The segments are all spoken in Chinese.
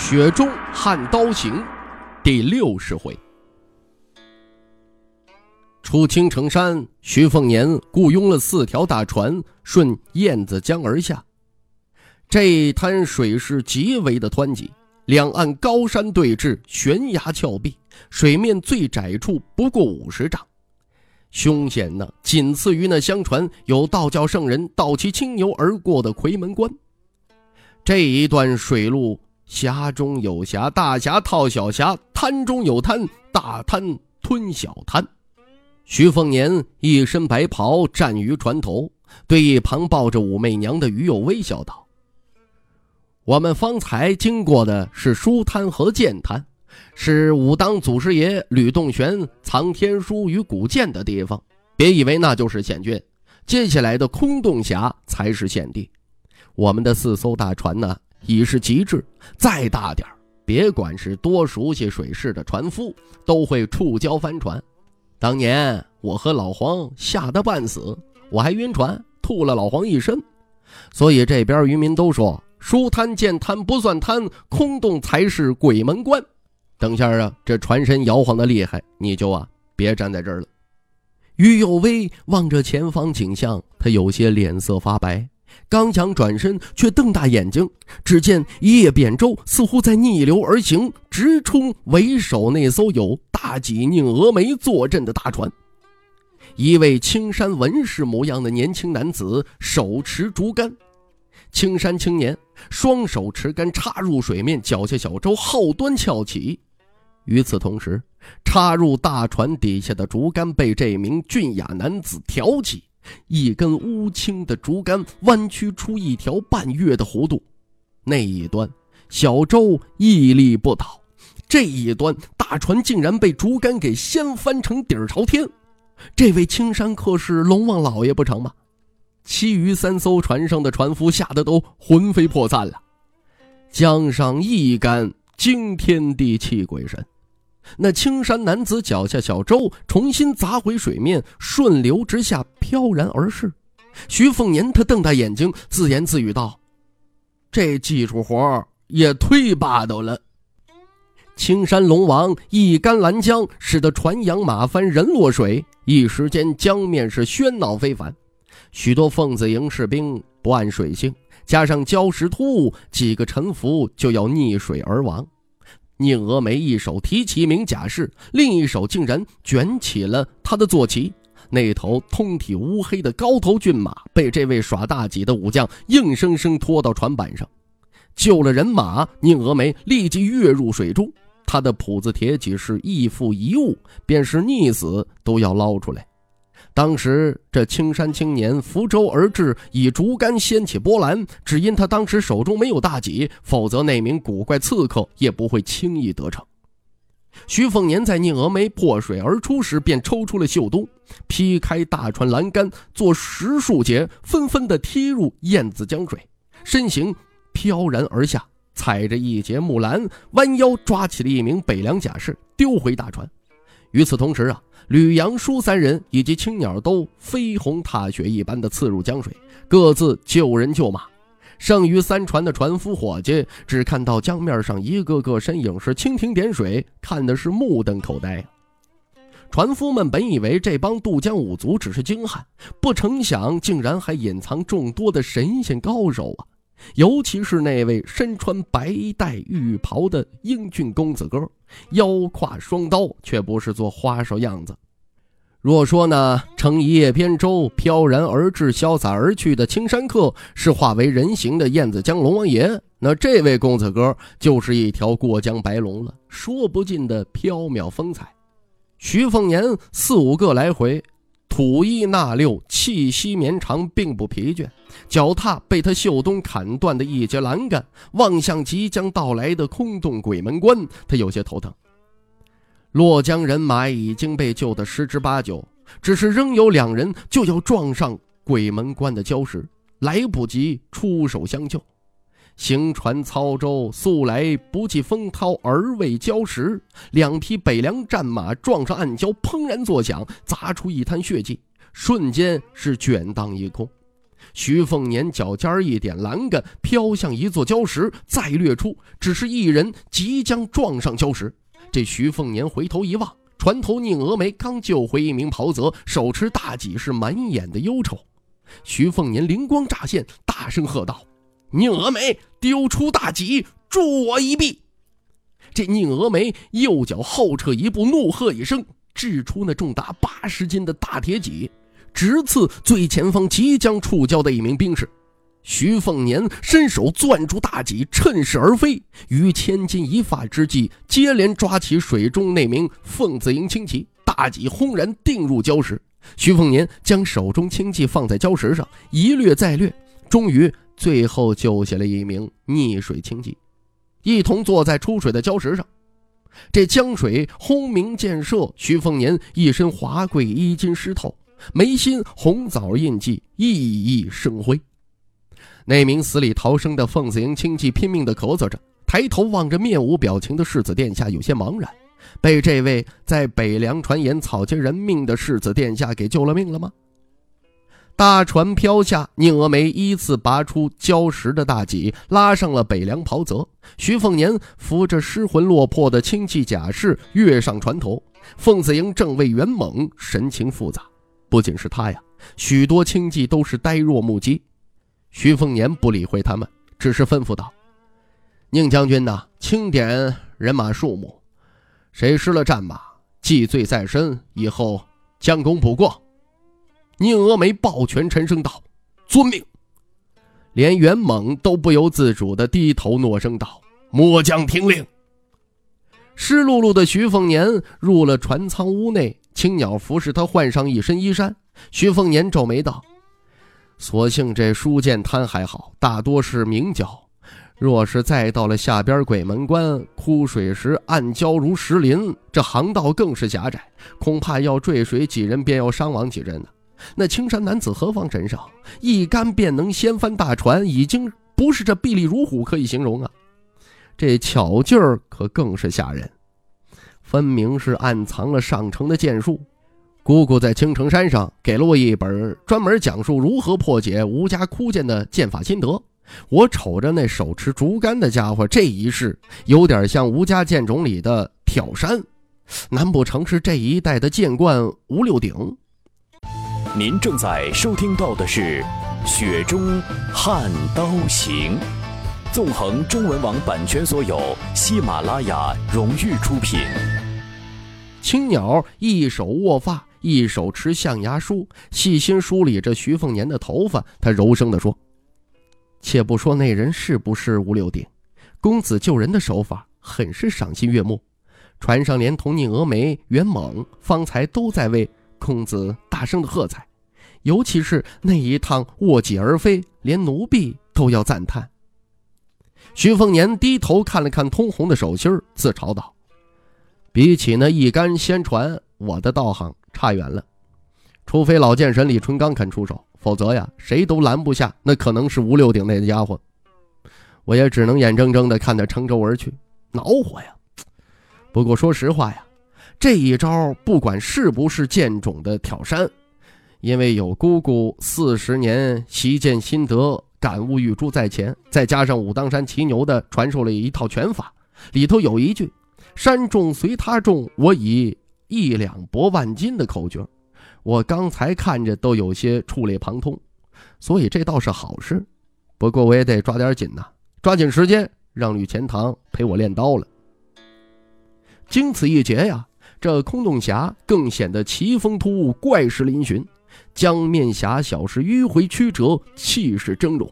雪中悍刀行》第六十回，出青城山，徐凤年雇佣了四条大船，顺燕子江而下。这滩水势极为的湍急，两岸高山对峙，悬崖峭壁，水面最窄处不过五十丈，凶险呢，仅次于那相传有道教圣人倒骑青牛而过的夔门关。这一段水路。峡中有峡，大峡套小峡；滩中有滩，大滩吞小滩。徐凤年一身白袍站于船头，对一旁抱着武媚娘的于有微笑道：“我们方才经过的是书滩和剑滩，是武当祖师爷吕洞玄藏天书与古剑的地方。别以为那就是险峻，接下来的空洞峡才是险地。我们的四艘大船呢？”已是极致，再大点别管是多熟悉水势的船夫，都会触礁翻船。当年我和老黄吓得半死，我还晕船，吐了老黄一身。所以这边渔民都说，书滩见滩不算滩，空洞才是鬼门关。等下啊，这船身摇晃的厉害，你就啊别站在这儿了。于有威望着前方景象，他有些脸色发白。刚想转身，却瞪大眼睛，只见叶扁舟似乎在逆流而行，直冲为首那艘有大戟宁峨眉坐镇的大船。一位青山文士模样的年轻男子手持竹竿，青山青年双手持竿插入水面，脚下小舟后端翘起。与此同时，插入大船底下的竹竿被这名俊雅男子挑起。一根乌青的竹竿弯曲出一条半月的弧度，那一端小舟屹立不倒，这一端大船竟然被竹竿给掀翻成底儿朝天。这位青山客是龙王老爷不成吗？其余三艘船上的船夫吓得都魂飞魄散了。江上一杆惊天地泣鬼神。那青山男子脚下小舟重新砸回水面，顺流直下，飘然而逝。徐凤年他瞪大眼睛，自言自语道：“这技术活也忒霸道了。”青山龙王一杆拦江，使得船扬马翻，人落水，一时间江面是喧闹非凡。许多凤子营士兵不按水性，加上礁石突兀，几个沉浮就要溺水而亡。宁峨眉一手提起一名甲士，另一手竟然卷起了他的坐骑。那头通体乌黑的高头骏马被这位耍大戟的武将硬生生拖到船板上，救了人马。宁峨眉立即跃入水中，他的谱子铁戟是一副一物，便是溺死都要捞出来。当时这青山青年扶舟而至，以竹竿掀起波澜。只因他当时手中没有大戟，否则那名古怪刺客也不会轻易得逞。徐凤年在宁峨眉破水而出时，便抽出了袖兜，劈开大船栏杆，做十数节，纷纷的踢入燕子江水，身形飘然而下，踩着一节木栏，弯腰抓起了一名北凉甲士，丢回大船。与此同时啊。吕阳舒三人以及青鸟都飞鸿踏雪一般的刺入江水，各自救人救马。剩余三船的船夫伙计只看到江面上一个个身影是蜻蜓点水，看的是目瞪口呆。船夫们本以为这帮渡江五族只是精悍，不成想竟然还隐藏众多的神仙高手啊！尤其是那位身穿白带玉袍的英俊公子哥，腰挎双刀，却不是做花哨样子。若说呢，乘一叶扁舟飘然而至、潇洒而去的青山客是化为人形的燕子江龙王爷，那这位公子哥就是一条过江白龙了，说不尽的飘渺风采。徐凤年四五个来回，吐衣纳六，气息绵长，并不疲倦。脚踏被他秀东砍断的一节栏杆，望向即将到来的空洞鬼门关，他有些头疼。洛江人马已经被救得十之八九，只是仍有两人就要撞上鬼门关的礁石，来不及出手相救。行船操舟，素来不计风涛而为礁石。两匹北凉战马撞上暗礁，砰然作响，砸出一滩血迹，瞬间是卷荡一空。徐凤年脚尖一点，栏杆飘向一座礁石，再掠出，只是一人即将撞上礁石。这徐凤年回头一望，船头宁峨眉刚救回一名袍泽，手持大戟，是满眼的忧愁。徐凤年灵光乍现，大声喝道。宁峨眉丢出大戟，助我一臂。这宁峨眉右脚后撤一步，怒喝一声，掷出那重达八十斤的大铁戟，直刺最前方即将触礁的一名兵士。徐凤年伸手攥住大戟，趁势而飞，于千钧一发之际，接连抓起水中那名凤子营轻骑，大戟轰然定入礁石。徐凤年将手中轻骑放在礁石上，一掠再掠，终于。最后救下了一名溺水轻骑，一同坐在出水的礁石上。这江水轰鸣溅射，徐凤年一身华贵衣襟湿透，眉心红枣印记熠熠生辉。那名死里逃生的凤子营轻骑拼命地咳嗽着，抬头望着面无表情的世子殿下，有些茫然：被这位在北凉传言草菅人命的世子殿下给救了命了吗？大船飘下，宁峨眉依次拔出礁石的大戟，拉上了北凉袍泽。徐凤年扶着失魂落魄的轻骑甲士跃上船头。凤子营正位元猛，神情复杂。不仅是他呀，许多轻骑都是呆若木鸡。徐凤年不理会他们，只是吩咐道：“宁将军呐，清点人马数目，谁失了战马，记罪在身，以后将功补过。”宁峨眉抱拳沉声道：“遵命。”连元猛都不由自主的低头诺声道：“末将听令。”湿漉漉的徐凤年入了船舱屋内，青鸟服侍他换上一身衣衫。徐凤年皱眉道：“所幸这书剑滩还好，大多是明礁。若是再到了下边鬼门关，枯水时暗礁如石林，这航道更是狭窄，恐怕要坠水几人，便要伤亡几人呢。”那青山男子何方神圣？一杆便能掀翻大船，已经不是这臂力如虎可以形容啊！这巧劲儿可更是吓人，分明是暗藏了上乘的剑术。姑姑在青城山上给了我一本专门讲述如何破解吴家枯剑的剑法心得。我瞅着那手持竹竿的家伙，这一式有点像吴家剑种里的挑山，难不成是这一代的剑冠吴六鼎？您正在收听到的是《雪中悍刀行》，纵横中文网版权所有，喜马拉雅荣誉出品。青鸟一手握发，一手持象牙梳，细心梳理着徐凤年的头发。他柔声地说：“且不说那人是不是吴六鼎，公子救人的手法很是赏心悦目。船上连同宁峨眉、袁猛方才都在为。”公子大声的喝彩，尤其是那一趟卧戟而飞，连奴婢都要赞叹。徐凤年低头看了看通红的手心自嘲道：“比起那一杆仙船，我的道行差远了。除非老剑神李淳刚肯出手，否则呀，谁都拦不下那可能是吴六鼎那家伙。我也只能眼睁睁的看他乘舟而去，恼火呀。不过说实话呀。”这一招不管是不是剑种的挑山，因为有姑姑四十年习剑心得、感悟玉珠在前，再加上武当山骑牛的传授了一套拳法，里头有一句“山重随他重，我以一两搏万金”的口诀，我刚才看着都有些触类旁通，所以这倒是好事。不过我也得抓点紧呐，抓紧时间让吕钱塘陪我练刀了。经此一劫呀。这空洞峡更显得奇峰突兀、怪石嶙峋，江面狭小是迂回曲折，气势峥嵘。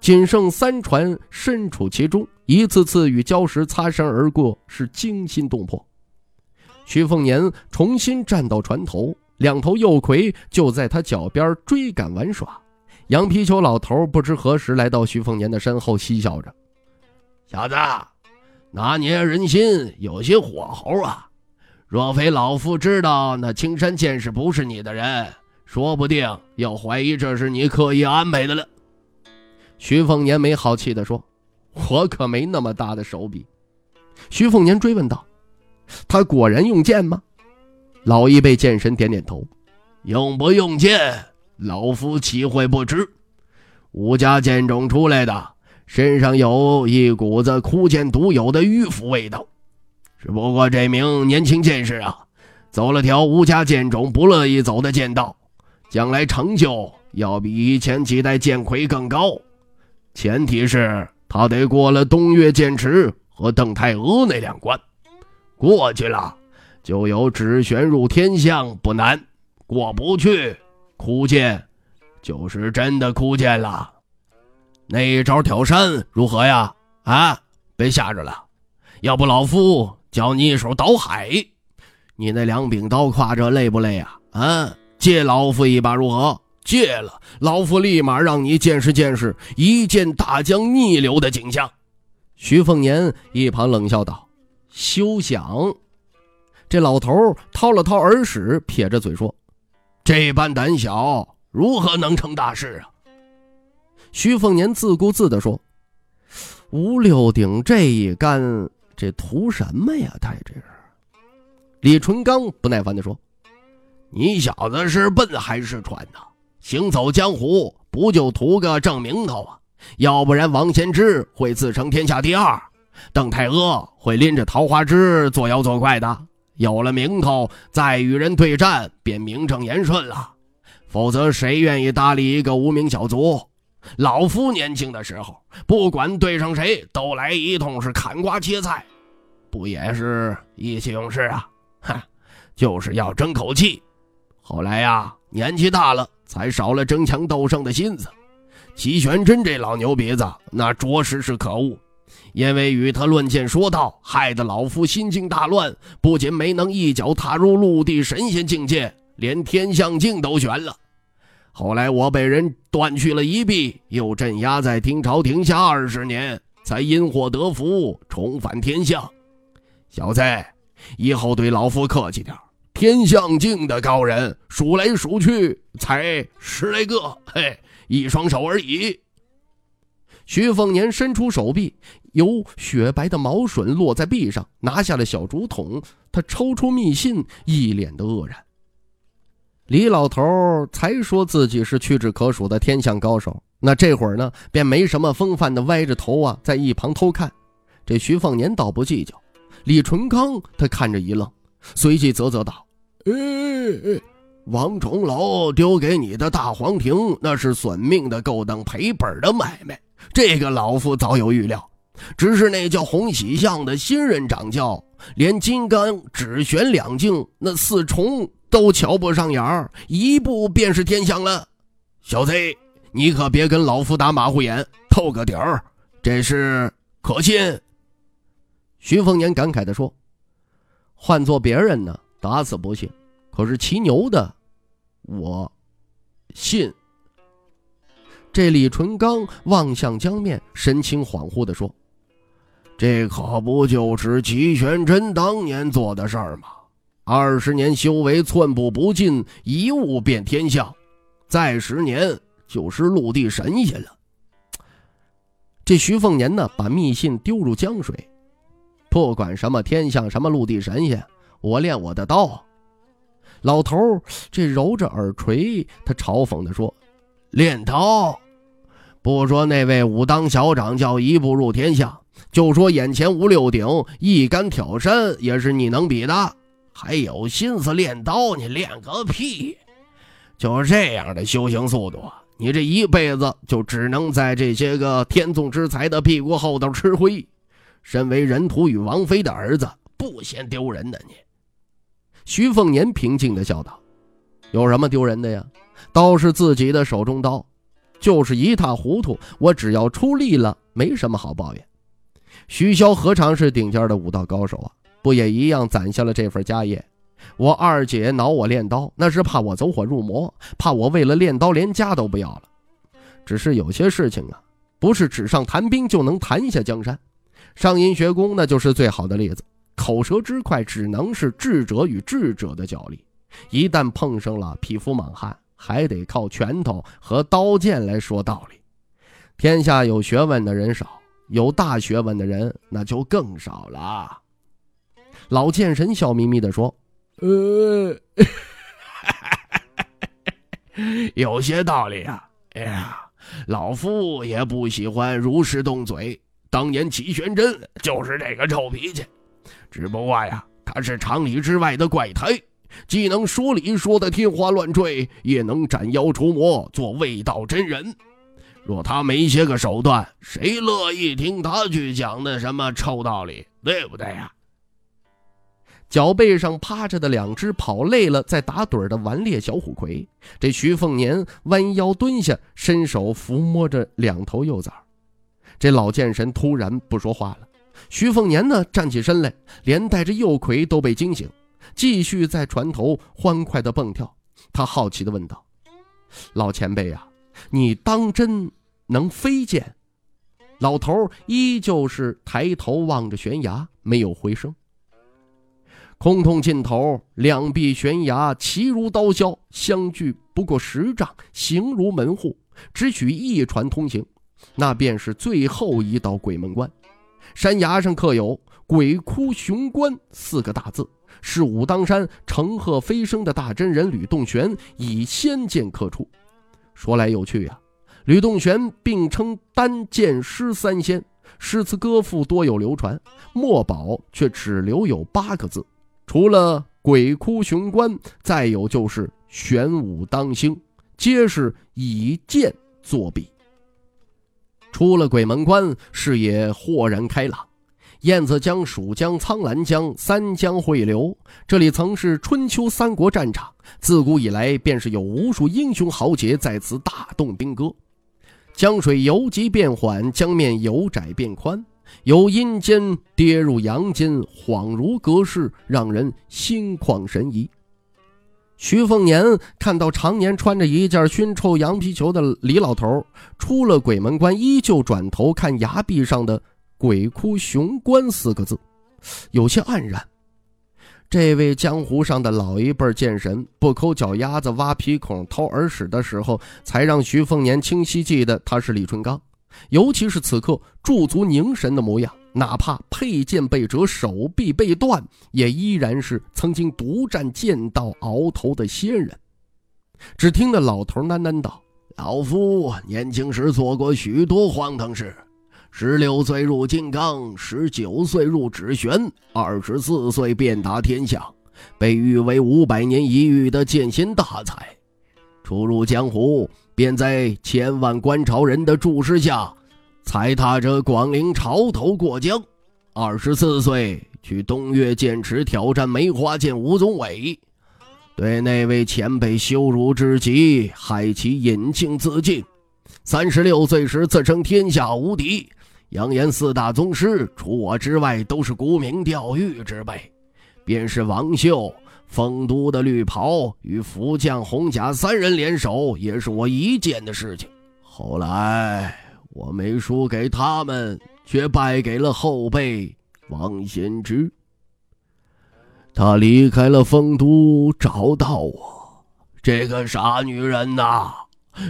仅剩三船身处其中，一次次与礁石擦身而过，是惊心动魄。徐凤年重新站到船头，两头幼魁就在他脚边追赶玩耍。羊皮球老头不知何时来到徐凤年的身后，嬉笑着：“小子，拿捏人心有些火候啊！若非老夫知道那青山剑士不是你的人，说不定要怀疑这是你刻意安排的了。”徐凤年没好气地说：“我可没那么大的手笔。”徐凤年追问道：“他果然用剑吗？”老一辈剑神点点头：“用不用剑，老夫岂会不知？吴家剑种出来的，身上有一股子枯剑独有的迂腐味道。只不过这名年轻剑士啊，走了条吴家剑种不乐意走的剑道，将来成就要比以前几代剑魁更高。前提是他得过了东岳剑池。”和邓太阿那两关过去了，就有指玄入天象不难；过不去，枯剑就是真的枯剑了。那一招挑山如何呀？啊，别吓着了，要不老夫教你一手倒海。你那两柄刀挎着累不累呀？啊，借老夫一把如何？借了，老夫立马让你见识见识一剑大江逆流的景象。徐凤年一旁冷笑道：“休想！”这老头掏了掏耳屎，撇着嘴说：“这般胆小，如何能成大事啊？”徐凤年自顾自地说：“吴六鼎这一干，这图什么呀？他也这是。”李淳刚不耐烦地说：“你小子是笨还是蠢呐？行走江湖，不就图个正名头啊？”要不然，王先知会自称天下第二，邓太阿会拎着桃花枝作妖作怪的。有了名头，再与人对战便名正言顺了。否则，谁愿意搭理一个无名小卒？老夫年轻的时候，不管对上谁，都来一通是砍瓜切菜，不也是意气用事啊？哼，就是要争口气。后来呀，年纪大了，才少了争强斗胜的心思。齐玄真这老牛鼻子，那着实是可恶。因为与他论剑说道，害得老夫心境大乱，不仅没能一脚踏入陆地神仙境界，连天象境都悬了。后来我被人断去了一臂，又镇压在天朝廷下二十年，才因祸得福，重返天象。小子，以后对老夫客气点天象境的高人数来数去才十来个，嘿。一双手而已。徐凤年伸出手臂，有雪白的毛笋落在臂上，拿下了小竹筒。他抽出密信，一脸的愕然。李老头才说自己是屈指可数的天象高手，那这会儿呢，便没什么风范的歪着头啊，在一旁偷看。这徐凤年倒不计较，李淳刚他看着一愣，随即啧啧道：“哎。”王重楼丢给你的大黄庭，那是损命的勾当赔本的买卖。这个老夫早有预料，只是那叫洪喜相的新任掌教，连金刚只玄两境那四重都瞧不上眼儿，一步便是天象了。小子，你可别跟老夫打马虎眼，透个底儿，这是可信。徐凤年感慨地说：“换做别人呢，打死不信。可是骑牛的。”我信。这李淳刚望向江面，神情恍惚地说：“这可不就是齐玄真当年做的事儿吗？二十年修为，寸步不进，一物变天象，再十年就是陆地神仙了。”这徐凤年呢，把密信丢入江水。不管什么天象，什么陆地神仙，我练我的刀。老头这揉着耳垂，他嘲讽地说：“练刀，不说那位武当小长叫一步入天下，就说眼前吴六鼎一杆挑山，也是你能比的。还有心思练刀？你练个屁！就这样的修行速度，你这一辈子就只能在这些个天纵之才的屁股后头吃灰。身为人徒与王妃的儿子，不嫌丢人的你。”徐凤年平静地笑道：“有什么丢人的呀？刀是自己的手中刀，就是一塌糊涂，我只要出力了，没什么好抱怨。徐骁何尝是顶尖的武道高手啊？不也一样攒下了这份家业？我二姐恼我练刀，那是怕我走火入魔，怕我为了练刀连家都不要了。只是有些事情啊，不是纸上谈兵就能谈下江山。上阴学宫那就是最好的例子。口舌之快，只能是智者与智者的角力。一旦碰上了匹夫莽汉，还得靠拳头和刀剑来说道理。天下有学问的人少，有大学问的人那就更少了。老剑神笑眯眯地说：“呃，有些道理啊。哎呀，老夫也不喜欢如实动嘴。当年齐玄真就是这个臭脾气。”只不过呀，他是常理之外的怪胎，既能说理说的天花乱坠，也能斩妖除魔做卫道真人。若他没些个手段，谁乐意听他去讲那什么臭道理？对不对呀？脚背上趴着的两只跑累了在打盹的顽劣小虎葵，这徐凤年弯腰蹲下，伸手抚摸着两头幼崽。这老剑神突然不说话了。徐凤年呢，站起身来，连带着幼葵都被惊醒，继续在船头欢快地蹦跳。他好奇地问道：“老前辈呀，你当真能飞剑？”老头依旧是抬头望着悬崖，没有回声。空洞尽头，两壁悬崖齐如刀削，相距不过十丈，形如门户，只许一船通行，那便是最后一道鬼门关。山崖上刻有“鬼哭雄关”四个大字，是武当山乘鹤飞升的大真人吕洞玄以仙剑刻出。说来有趣呀，吕洞玄并称单剑师三仙，诗词歌赋多有流传，墨宝却只留有八个字。除了“鬼哭雄关”，再有就是“玄武当兴”，皆是以剑作笔。出了鬼门关，视野豁然开朗。燕子江、蜀江、苍兰江三江汇流，这里曾是春秋三国战场，自古以来便是有无数英雄豪杰在此大动兵戈。江水由急变缓，江面由窄变宽，由阴间跌入阳间，恍如隔世，让人心旷神怡。徐凤年看到常年穿着一件熏臭羊皮裘的李老头出了鬼门关，依旧转头看崖壁上的“鬼哭雄关”四个字，有些黯然。这位江湖上的老一辈剑神，不抠脚丫子、挖鼻孔、掏耳屎的时候，才让徐凤年清晰记得他是李春刚，尤其是此刻驻足凝神的模样。哪怕佩剑被折，手臂被断，也依然是曾经独占剑道鳌头的仙人。只听那老头喃喃道：“老夫年轻时做过许多荒唐事，十六岁入金刚，十九岁入纸玄，二十四岁遍达天下，被誉为五百年一遇的剑仙大才。初入江湖，便在千万观潮人的注视下。”踩踏着广陵潮头过江，二十四岁去东岳剑池挑战梅花剑吴宗伟，对那位前辈羞辱至极，害其隐姓自尽。三十六岁时自称天下无敌，扬言四大宗师除我之外都是沽名钓誉之辈。便是王秀，丰都的绿袍与福将红甲三人联手，也是我一件的事情。后来。我没输给他们，却败给了后辈王先知。他离开了丰都，找到我，这个傻女人呐，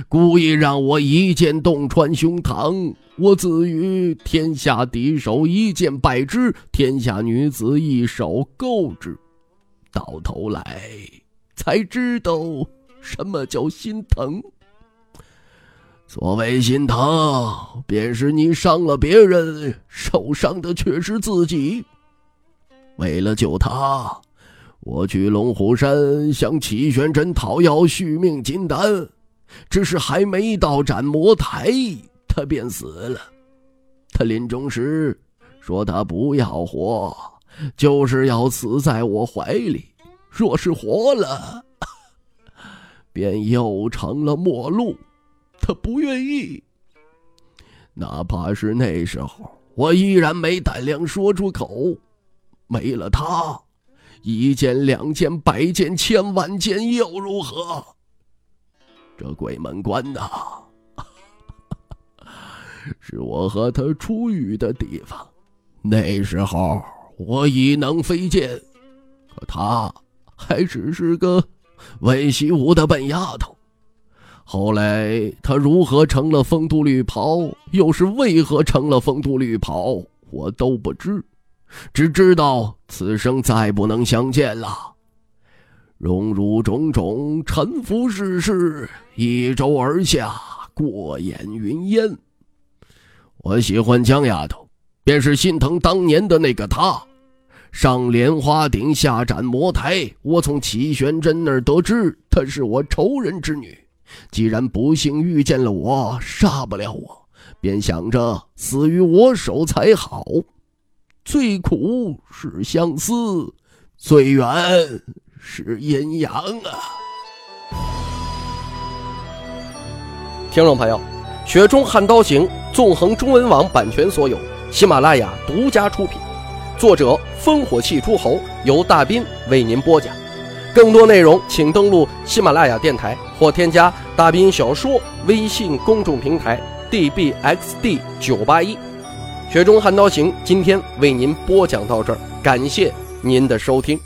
故意让我一剑洞穿胸膛。我自诩天下敌手，一剑败之；天下女子，一手勾之。到头来才知道什么叫心疼。所谓心疼，便是你伤了别人，受伤的却是自己。为了救他，我去龙虎山向齐玄真讨要续命金丹，只是还没到斩魔台，他便死了。他临终时说：“他不要活，就是要死在我怀里。若是活了，便又成了陌路。”他不愿意，哪怕是那时候，我依然没胆量说出口。没了他，一件、两件、百件、千万件又如何？这鬼门关呐，是我和他初遇的地方。那时候我已能飞剑，可她还只是个文习武的笨丫头。后来她如何成了风度绿袍，又是为何成了风度绿袍，我都不知，只知道此生再不能相见了。荣辱种种，沉浮世事，一周而下，过眼云烟。我喜欢江丫头，便是心疼当年的那个她。上莲花顶，下斩魔台。我从齐玄真那儿得知，她是我仇人之女。既然不幸遇见了我，杀不了我，便想着死于我手才好。最苦是相思，最远。是阴阳啊！听众朋友，《雪中悍刀行》纵横中文网版权所有，喜马拉雅独家出品，作者烽火戏诸侯，由大斌为您播讲。更多内容请登录喜马拉雅电台或添加大斌小说微信公众平台 dbxd 九八一。《雪中悍刀行》今天为您播讲到这儿，感谢您的收听。